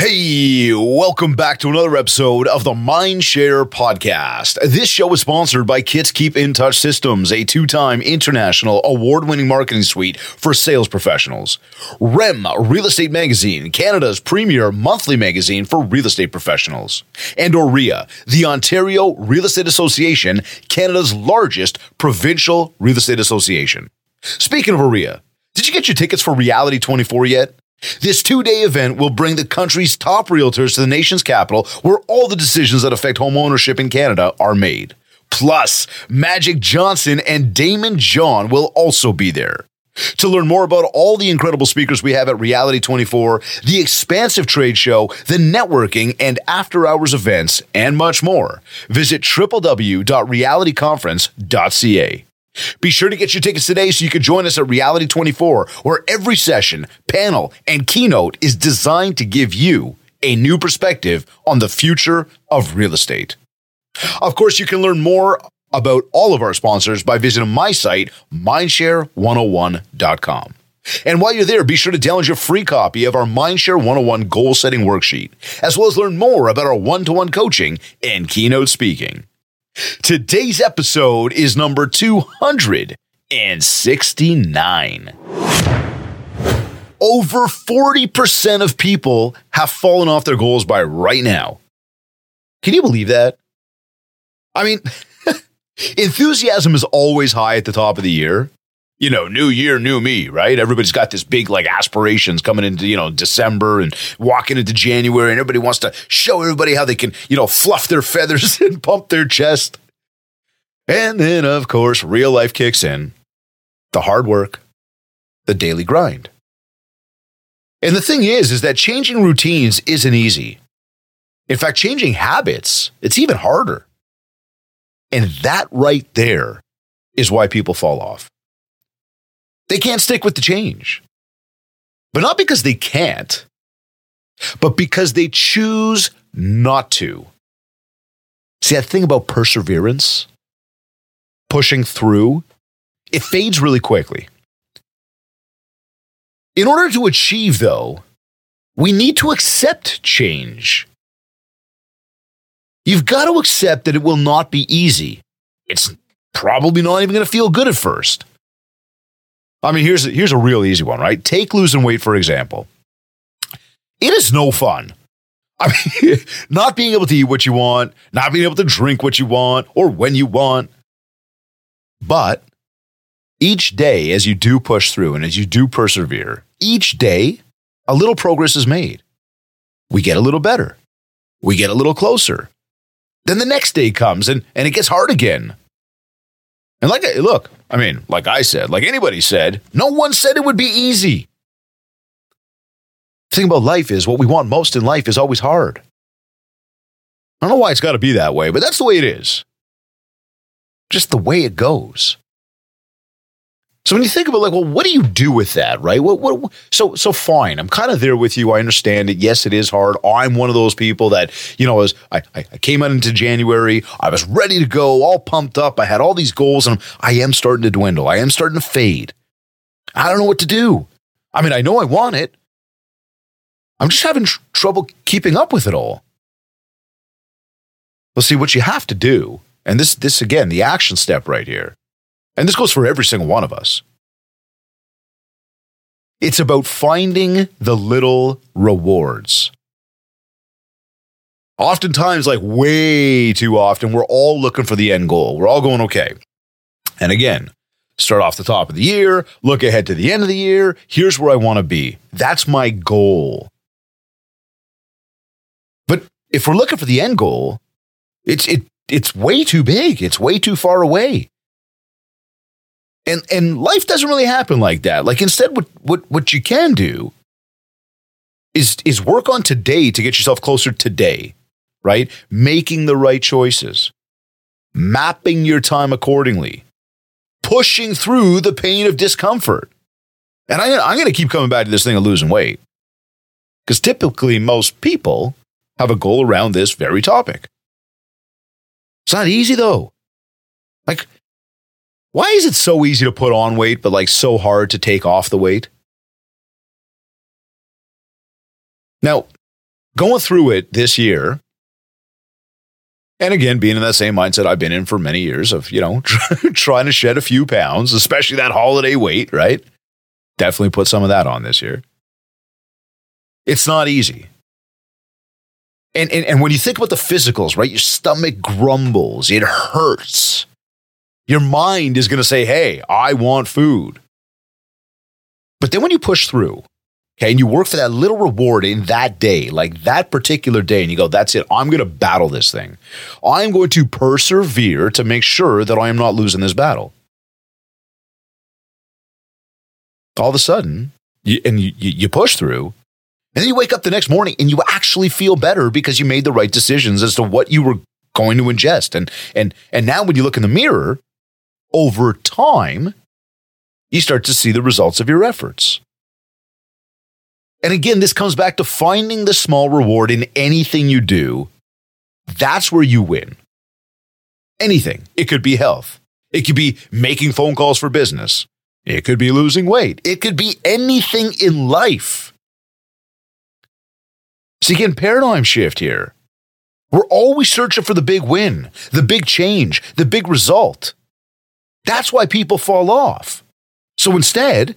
Hey, welcome back to another episode of the Mindshare podcast. This show is sponsored by Kits Keep In Touch Systems, a two time international award winning marketing suite for sales professionals. REM Real Estate Magazine, Canada's premier monthly magazine for real estate professionals. And OREA, the Ontario Real Estate Association, Canada's largest provincial real estate association. Speaking of OREA, did you get your tickets for Realty 24 yet? This two day event will bring the country's top realtors to the nation's capital where all the decisions that affect home ownership in Canada are made. Plus, Magic Johnson and Daymond John will also be there. To learn more about all the incredible speakers we have at Realty 24, the expansive trade show, the networking and after hours events, and much more, visit www.realtyconference.ca. Be sure to get your tickets today so you can join us at Realty 24, where every session, panel, and keynote is designed to give you a new perspective on the future of real estate. Of course, you can learn more about all of our sponsors by visiting my site, mindshare101.com. And while you're there, be sure to download your free copy of our Mindshare 101 goal setting worksheet, as well as learn more about our one to one coaching and keynote speaking. Today's episode is number 269. Over 40% of people have fallen off their goals by right now. Can you believe that? I mean, enthusiasm is always high at the top of the year. You know, new year, new me, right? Everybody's got this big like aspirations coming into, you know, December and walking into January, and everybody wants to show everybody how they can, you know, fluff their feathers and pump their chest. And then, of course, real life kicks in the hard work, the daily grind. And the thing is, is that changing routines isn't easy. In fact, changing habits, it's even harder. And that right there is why people fall off. They can't stick with the change. But not because they can't, but because they choose not to. See, that thing about perseverance, pushing through, it fades really quickly. In order to achieve, though, we need to accept change. You've got to accept that it will not be easy. It's probably not even going to feel good at first. I mean, here's, here's a real easy one, right? Take losing weight, for example. It is no fun. I mean, not being able to eat what you want, not being able to drink what you want or when you want. But each day, as you do push through and as you do persevere, each day, a little progress is made. We get a little better. We get a little closer. Then the next day comes and, and it gets hard again. And like, look, I mean, like I said, like anybody said, no one said it would be easy. The thing about life is what we want most in life is always hard. I don't know why it's got to be that way, but that's the way it is. Just the way it goes. So when you think about like, well, what do you do with that, right? What, what, so, so fine. I'm kind of there with you. I understand it. Yes, it is hard. I'm one of those people that, you know, as I, I came out into January, I was ready to go, all pumped up. I had all these goals and I am starting to dwindle. I am starting to fade. I don't know what to do. I mean, I know I want it. I'm just having tr- trouble keeping up with it all. Well, see, what you have to do, and this, this again, the action step right here, and this goes for every single one of us. It's about finding the little rewards. Oftentimes, like way too often, we're all looking for the end goal. We're all going, okay. And again, start off the top of the year, look ahead to the end of the year. Here's where I want to be. That's my goal. But if we're looking for the end goal, it's, it, it's way too big. It's way too far away. And and life doesn't really happen like that. Like instead what what what you can do is is work on today to get yourself closer today, right? Making the right choices. Mapping your time accordingly. Pushing through the pain of discomfort. And I, I'm going to keep coming back to this thing of losing weight. Because typically, most people have a goal around this very topic. It's not easy, though. Like, why is it so easy to put on weight, but like so hard to take off the weight? Now, going through it this year, and again, being in that same mindset I've been in for many years of, you know, trying to shed a few pounds, especially that holiday weight, right? Definitely put some of that on this year. It's not easy. And, and, and when you think about the physicals, right, your stomach grumbles, it hurts. Your mind is going to say, hey, I want food. But then when you push through, okay, and you work for that little reward in that day, like that particular day, and you go, that's it, I'm going to battle this thing. I'm going to persevere to make sure that I am not losing this battle. All of a sudden, you, and you, you push through, and then you wake up the next morning and you actually feel better because you made the right decisions as to what you were going to ingest. And and and now when you look in the mirror, over time, you start to see the results of your efforts. And again, this comes back to finding the small reward in anything you do. That's where you win. Anything. It could be health. It could be making phone calls for business. It could be losing weight. It could be anything in life. See, again, paradigm shift here. We're always searching for the big win, the big change, the big result. That's why people fall off. So instead,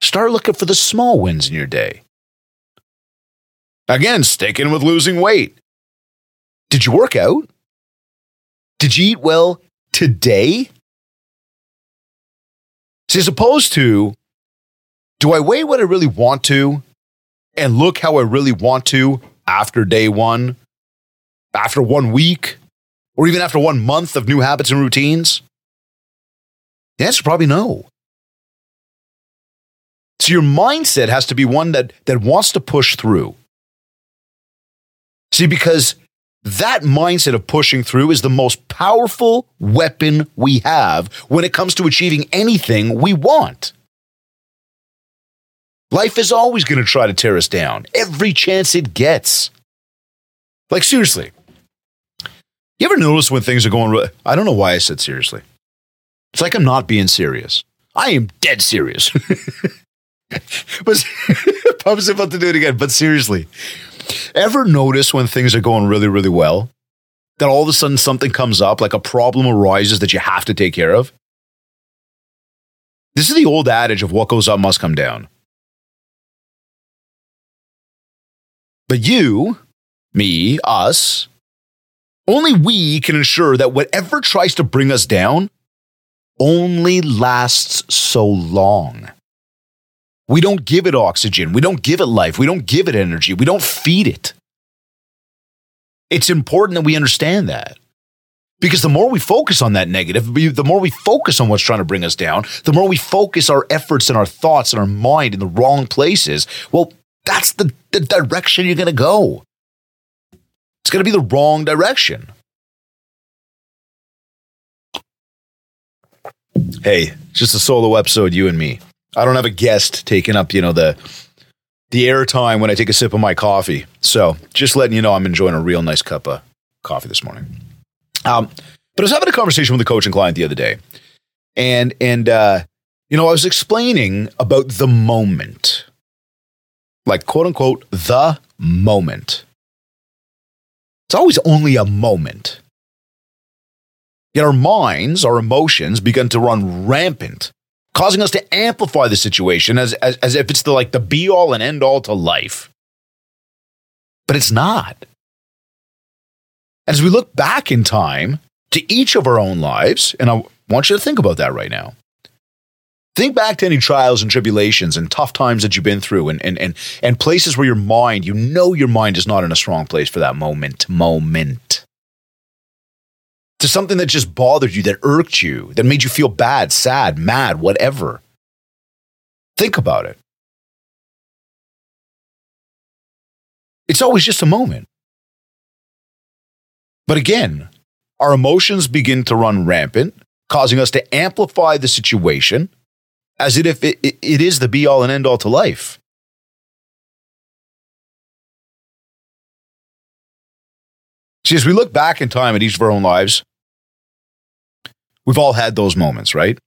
start looking for the small wins in your day. Again, sticking with losing weight. Did you work out? Did you eat well today? See, as opposed to, do I weigh what I really want to and look how I really want to after day one, after one week, or even after one month of new habits and routines? The answer is probably no. So your mindset has to be one that, that wants to push through. See, because that mindset of pushing through is the most powerful weapon we have when it comes to achieving anything we want. Life is always going to try to tear us down every chance it gets. Like, seriously, you ever notice when things are going, I don't know why I said seriously. It's like I'm not being serious. I am dead serious. but I was about to do it again, but seriously, ever notice when things are going really, really well that all of a sudden something comes up, like a problem arises that you have to take care of? This is the old adage of what goes up must come down. But you, me, us, only we can ensure that whatever tries to bring us down only lasts so long. We don't give it oxygen. We don't give it life. We don't give it energy. We don't feed it. It's important that we understand that. Because the more we focus on that negative, the more we focus on what's trying to bring us down, the more we focus our efforts and our thoughts and our mind in the wrong places, well, that's the, the direction you're going to go. It's going to be the wrong direction. Hey, just a solo episode, you and me. I don't have a guest taking up, you know, the the airtime when I take a sip of my coffee. So just letting you know I'm enjoying a real nice cup of coffee this morning. Um, but I was having a conversation with a coach and client the other day. And and uh, you know, I was explaining about the moment like quote unquote the moment. It's always only a moment. Yet our minds, our emotions begin to run rampant, causing us to amplify the situation as, as, as if it's the like the be all and end all to life. But it's not. As we look back in time to each of our own lives, and I want you to think about that right now. Think back to any trials and tribulations and tough times that you've been through and, and, and, and places where your mind, you know your mind is not in a strong place for that moment. Moment. To something that just bothered you, that irked you, that made you feel bad, sad, mad, whatever. Think about it. It's always just a moment. But again, our emotions begin to run rampant, causing us to amplify the situation as if it, it, it is the be all and end all to life. See, as we look back in time at each of our own lives, we've all had those moments, right?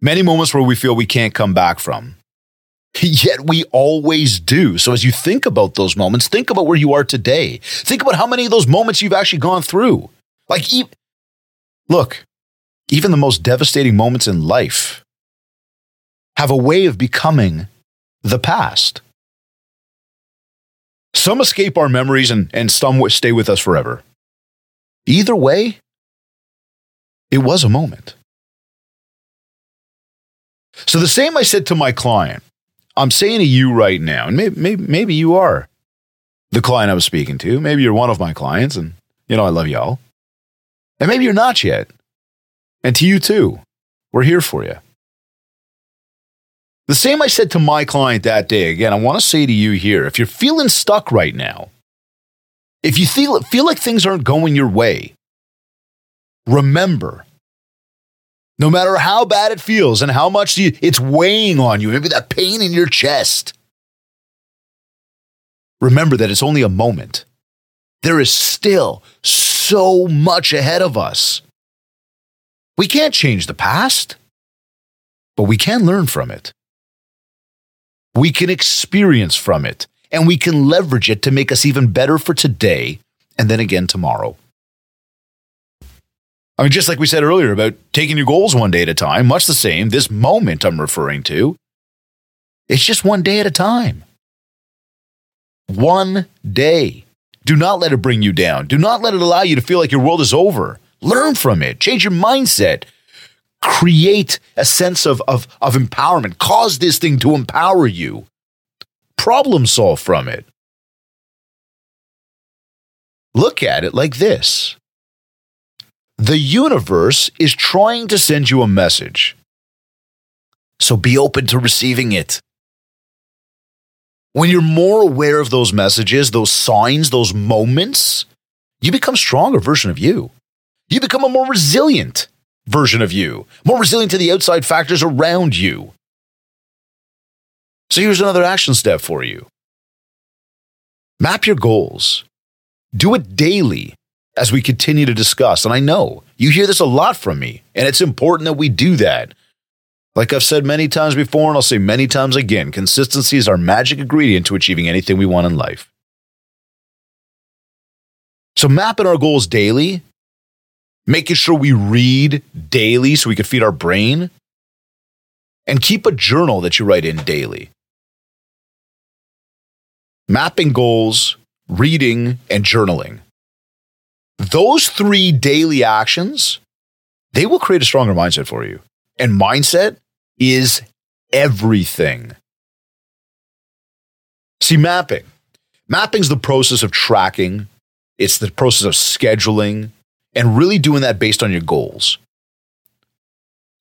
Many moments where we feel we can't come back from. Yet we always do. So as you think about those moments, think about where you are today. Think about how many of those moments you've actually gone through. Like, e- look, even the most devastating moments in life have a way of becoming the past. Some escape our memories and, and some stay with us forever. Either way, it was a moment. So, the same I said to my client, I'm saying to you right now, and maybe, maybe, maybe you are the client I was speaking to. Maybe you're one of my clients, and you know, I love y'all. And maybe you're not yet. And to you too, we're here for you. The same I said to my client that day. Again, I want to say to you here if you're feeling stuck right now, if you feel, feel like things aren't going your way, remember no matter how bad it feels and how much it's weighing on you, maybe that pain in your chest, remember that it's only a moment. There is still so much ahead of us. We can't change the past, but we can learn from it. We can experience from it, and we can leverage it to make us even better for today and then again tomorrow. I mean, just like we said earlier about taking your goals one day at a time, much the same, this moment I'm referring to, it's just one day at a time. One day. Do not let it bring you down. Do not let it allow you to feel like your world is over. Learn from it, change your mindset, create a sense of, of, of empowerment, cause this thing to empower you, problem solve from it. Look at it like this the universe is trying to send you a message. So be open to receiving it. When you're more aware of those messages, those signs, those moments, you become a stronger version of you. You become a more resilient version of you, more resilient to the outside factors around you. So here's another action step for you map your goals, do it daily as we continue to discuss. And I know you hear this a lot from me, and it's important that we do that. Like I've said many times before, and I'll say many times again consistency is our magic ingredient to achieving anything we want in life. So, mapping our goals daily, making sure we read daily so we can feed our brain, and keep a journal that you write in daily. Mapping goals, reading, and journaling. Those three daily actions, they will create a stronger mindset for you. And mindset is everything. See, mapping. Mapping is the process of tracking, it's the process of scheduling, and really doing that based on your goals.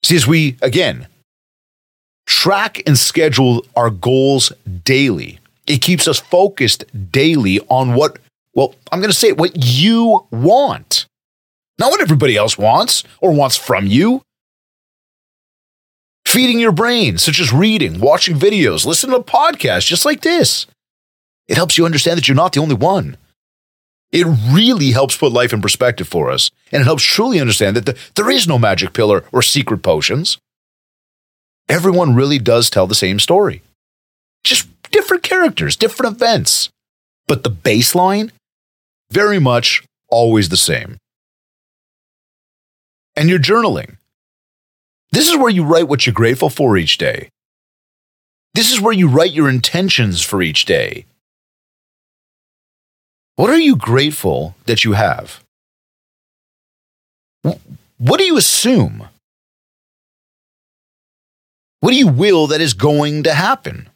See, as we, again, track and schedule our goals daily, it keeps us focused daily on what well, I'm going to say what you want, not what everybody else wants or wants from you. Feeding your brain, such as reading, watching videos, listening to podcasts just like this. It helps you understand that you're not the only one. It really helps put life in perspective for us, and it helps truly understand that the, there is no magic pillar or secret potions. Everyone really does tell the same story, just different characters, different events. But the baseline very much always the same. And your journaling. This is where you write what you're grateful for each day. This is where you write your intentions for each day. What are you grateful that you have? What do you assume? What do you will that is going to happen?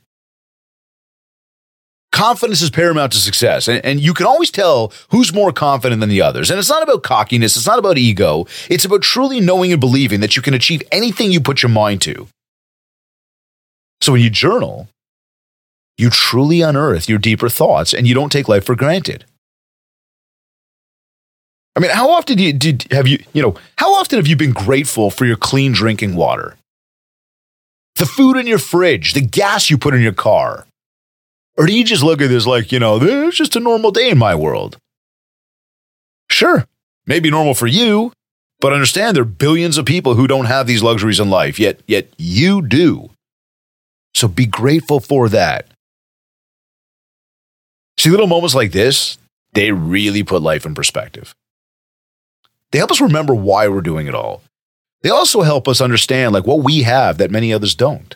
Confidence is paramount to success. And, and, you can always tell who's more confident than the others. And it's not about cockiness, it's not about ego. It's about truly knowing and believing that you can achieve anything you put your mind to. So when you journal, you truly unearth your deeper thoughts and you don't take life for granted. I mean, how often do you, did, have you, you know, how often have you been grateful for your clean drinking water? The food in your fridge, the gas you put in your car, or do you just look at this like, you know, this is just a normal day in my world? Sure, maybe normal for you, but understand there are billions of people who don't have these luxuries in life, yet, yet you do. So be grateful for that. See, little moments like this, they really put life in perspective. They help us remember why we're doing it all. They also help us understand like what we have that many others don't.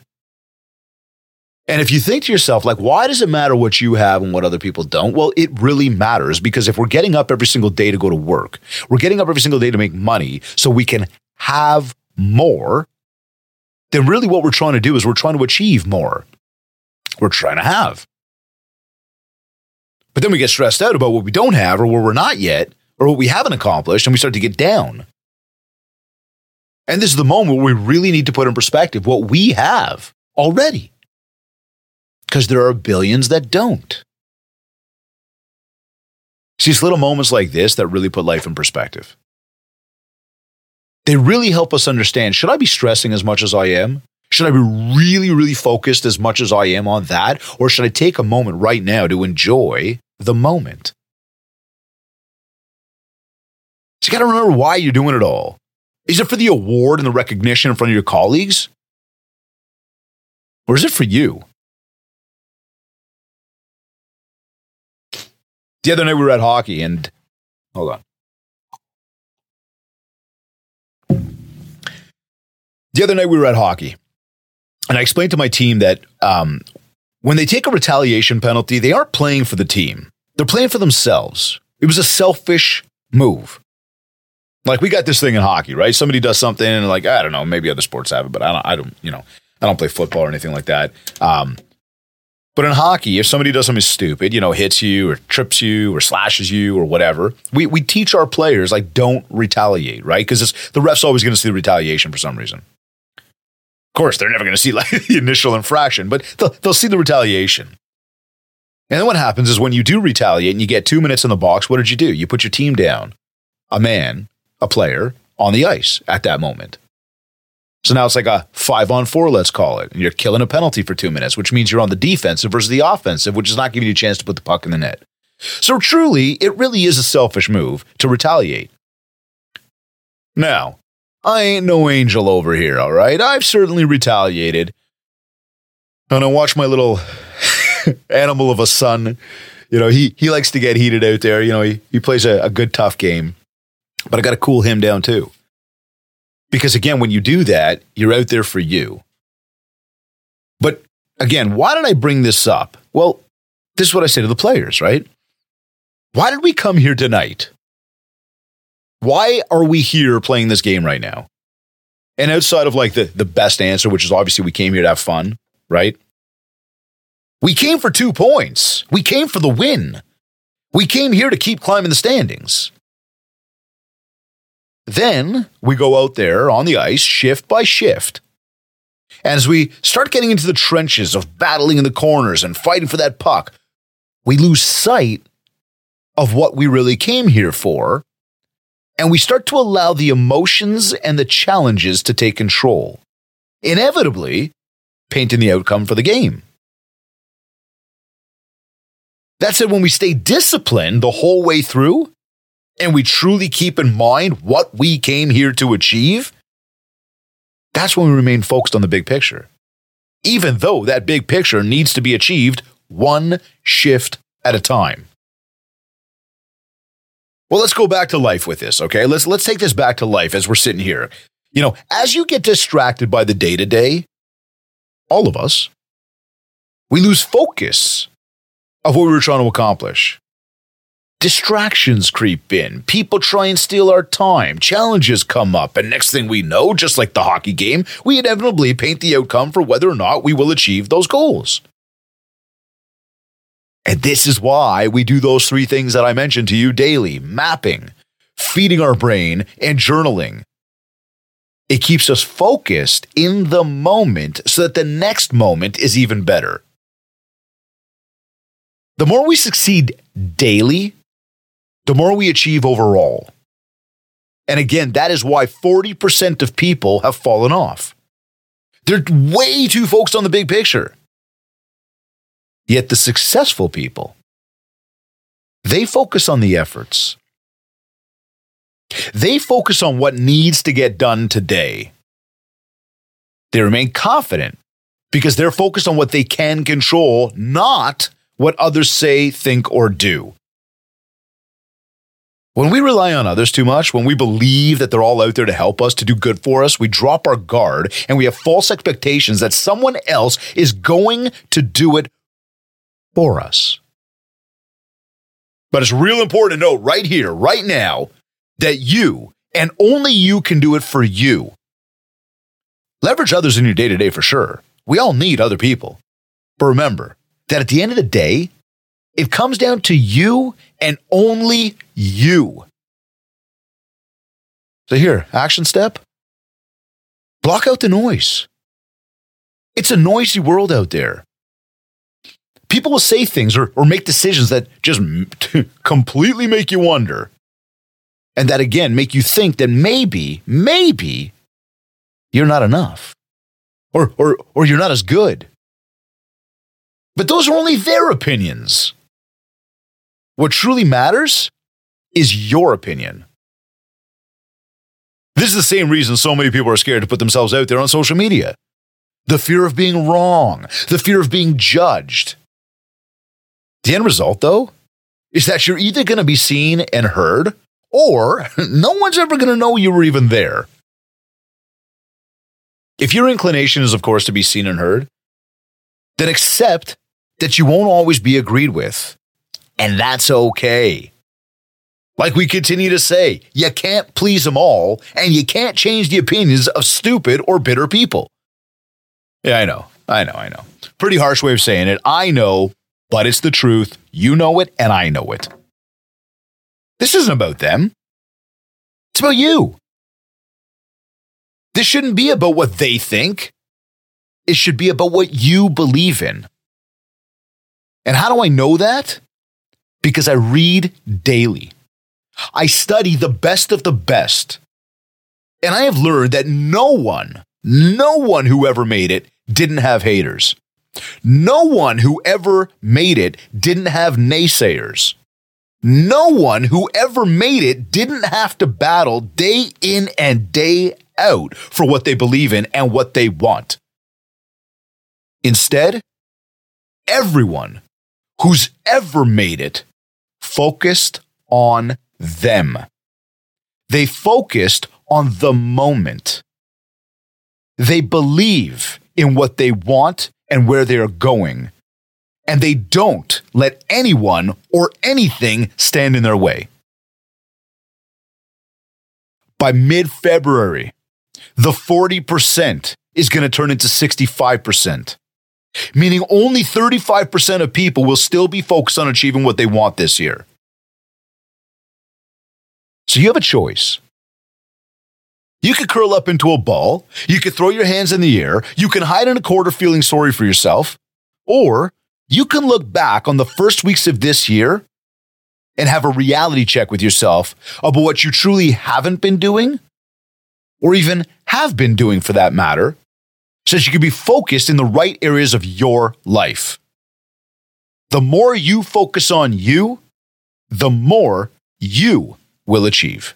And if you think to yourself, like, why does it matter what you have and what other people don't? Well, it really matters because if we're getting up every single day to go to work, we're getting up every single day to make money so we can have more, then really what we're trying to do is we're trying to achieve more. We're trying to have. But then we get stressed out about what we don't have or where we're not yet or what we haven't accomplished and we start to get down. And this is the moment where we really need to put in perspective what we have already. Because there are billions that don't. See, it's little moments like this that really put life in perspective. They really help us understand should I be stressing as much as I am? Should I be really, really focused as much as I am on that? Or should I take a moment right now to enjoy the moment? So you got to remember why you're doing it all. Is it for the award and the recognition in front of your colleagues? Or is it for you? The other night we were at hockey and hold on. The other night we were at hockey and I explained to my team that um, when they take a retaliation penalty, they aren't playing for the team. They're playing for themselves. It was a selfish move. Like we got this thing in hockey, right? Somebody does something and like, I don't know, maybe other sports have it, but I don't, I don't, you know, I don't play football or anything like that. Um, but in hockey, if somebody does something stupid, you know, hits you or trips you or slashes you or whatever, we, we teach our players like don't retaliate, right? Because the ref's always going to see the retaliation for some reason. Of course, they're never going to see like the initial infraction, but they'll, they'll see the retaliation. And then what happens is when you do retaliate and you get two minutes in the box, what did you do? You put your team down, a man, a player on the ice at that moment. So now it's like a five on four, let's call it. And you're killing a penalty for two minutes, which means you're on the defensive versus the offensive, which is not giving you a chance to put the puck in the net. So truly, it really is a selfish move to retaliate. Now, I ain't no angel over here, all right? I've certainly retaliated. And I watch my little animal of a son. You know, he, he likes to get heated out there. You know, he, he plays a, a good, tough game. But I got to cool him down too. Because again, when you do that, you're out there for you. But again, why did I bring this up? Well, this is what I say to the players, right? Why did we come here tonight? Why are we here playing this game right now? And outside of like the, the best answer, which is obviously we came here to have fun, right? We came for two points. We came for the win. We came here to keep climbing the standings. Then we go out there on the ice, shift by shift. And As we start getting into the trenches of battling in the corners and fighting for that puck, we lose sight of what we really came here for, and we start to allow the emotions and the challenges to take control, inevitably painting the outcome for the game. That said, when we stay disciplined the whole way through, and we truly keep in mind what we came here to achieve, that's when we remain focused on the big picture. Even though that big picture needs to be achieved one shift at a time. Well, let's go back to life with this, okay? Let's let's take this back to life as we're sitting here. You know, as you get distracted by the day-to-day, all of us, we lose focus of what we were trying to accomplish. Distractions creep in. People try and steal our time. Challenges come up. And next thing we know, just like the hockey game, we inevitably paint the outcome for whether or not we will achieve those goals. And this is why we do those three things that I mentioned to you daily mapping, feeding our brain, and journaling. It keeps us focused in the moment so that the next moment is even better. The more we succeed daily, the more we achieve overall. And again, that is why 40% of people have fallen off. They're way too focused on the big picture. Yet the successful people, they focus on the efforts. They focus on what needs to get done today. They remain confident because they're focused on what they can control, not what others say, think, or do. When we rely on others too much, when we believe that they're all out there to help us, to do good for us, we drop our guard and we have false expectations that someone else is going to do it for us. But it's real important to note right here, right now, that you and only you can do it for you. Leverage others in your day to day for sure. We all need other people. But remember that at the end of the day, it comes down to you and only you. So, here, action step block out the noise. It's a noisy world out there. People will say things or, or make decisions that just completely make you wonder. And that again make you think that maybe, maybe you're not enough or, or, or you're not as good. But those are only their opinions. What truly matters is your opinion. This is the same reason so many people are scared to put themselves out there on social media. The fear of being wrong, the fear of being judged. The end result, though, is that you're either going to be seen and heard, or no one's ever going to know you were even there. If your inclination is, of course, to be seen and heard, then accept that you won't always be agreed with and that's okay. Like we continue to say, you can't please them all, and you can't change the opinions of stupid or bitter people. Yeah, I know. I know. I know. Pretty harsh way of saying it. I know, but it's the truth. You know it, and I know it. This isn't about them, it's about you. This shouldn't be about what they think, it should be about what you believe in. And how do I know that? Because I read daily. I study the best of the best. And I have learned that no one, no one who ever made it didn't have haters. No one who ever made it didn't have naysayers. No one who ever made it didn't have to battle day in and day out for what they believe in and what they want. Instead, everyone who's ever made it focused on them. They focused on the moment. They believe in what they want and where they are going. And they don't let anyone or anything stand in their way. By mid February, the 40% is going to turn into 65% meaning only 35% of people will still be focused on achieving what they want this year. So you have a choice. You could curl up into a ball, you could throw your hands in the air, you can hide in a corner feeling sorry for yourself, or you can look back on the first weeks of this year and have a reality check with yourself about what you truly haven't been doing, or even have been doing for that matter, so that you can be focused in the right areas of your life. The more you focus on you, the more you will achieve.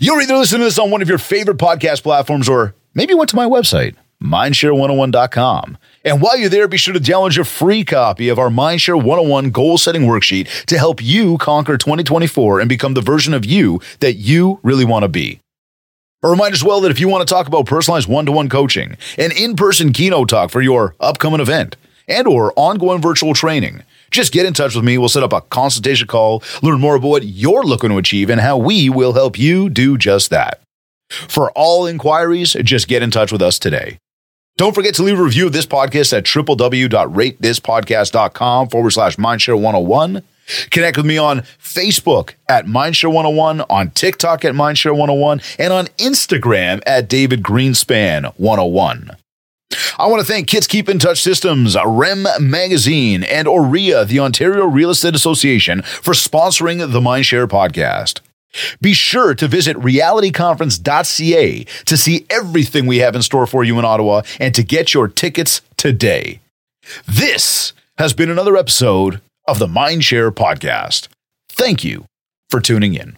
You'll either listen to this on one of your favorite podcast platforms or maybe went to my website, mindshare101.com. And while you're there, be sure to download your free copy of our Mindshare 101 goal setting worksheet to help you conquer 2024 and become the version of you that you really want to be. A reminder as well that if you want to talk about personalized one-to-one coaching, an in-person keynote talk for your upcoming event, and or ongoing virtual training, just get in touch with me. We'll set up a consultation call, learn more about what you're looking to achieve and how we will help you do just that. For all inquiries, just get in touch with us today. Don't forget to leave a review of this podcast at www.ratethispodcast.com forward slash mindshare 101 Connect with me on Facebook at Mindshare101, on TikTok at Mindshare101, and on Instagram at David Greenspan101. I want to thank Kits Keep in Touch Systems, REM Magazine, and OREA, the Ontario Real Estate Association, for sponsoring the Mindshare podcast. Be sure to visit realtyconference.ca to see everything we have in store for you in Ottawa and to get your tickets today. This has been another episode of the Mindshare podcast. Thank you for tuning in.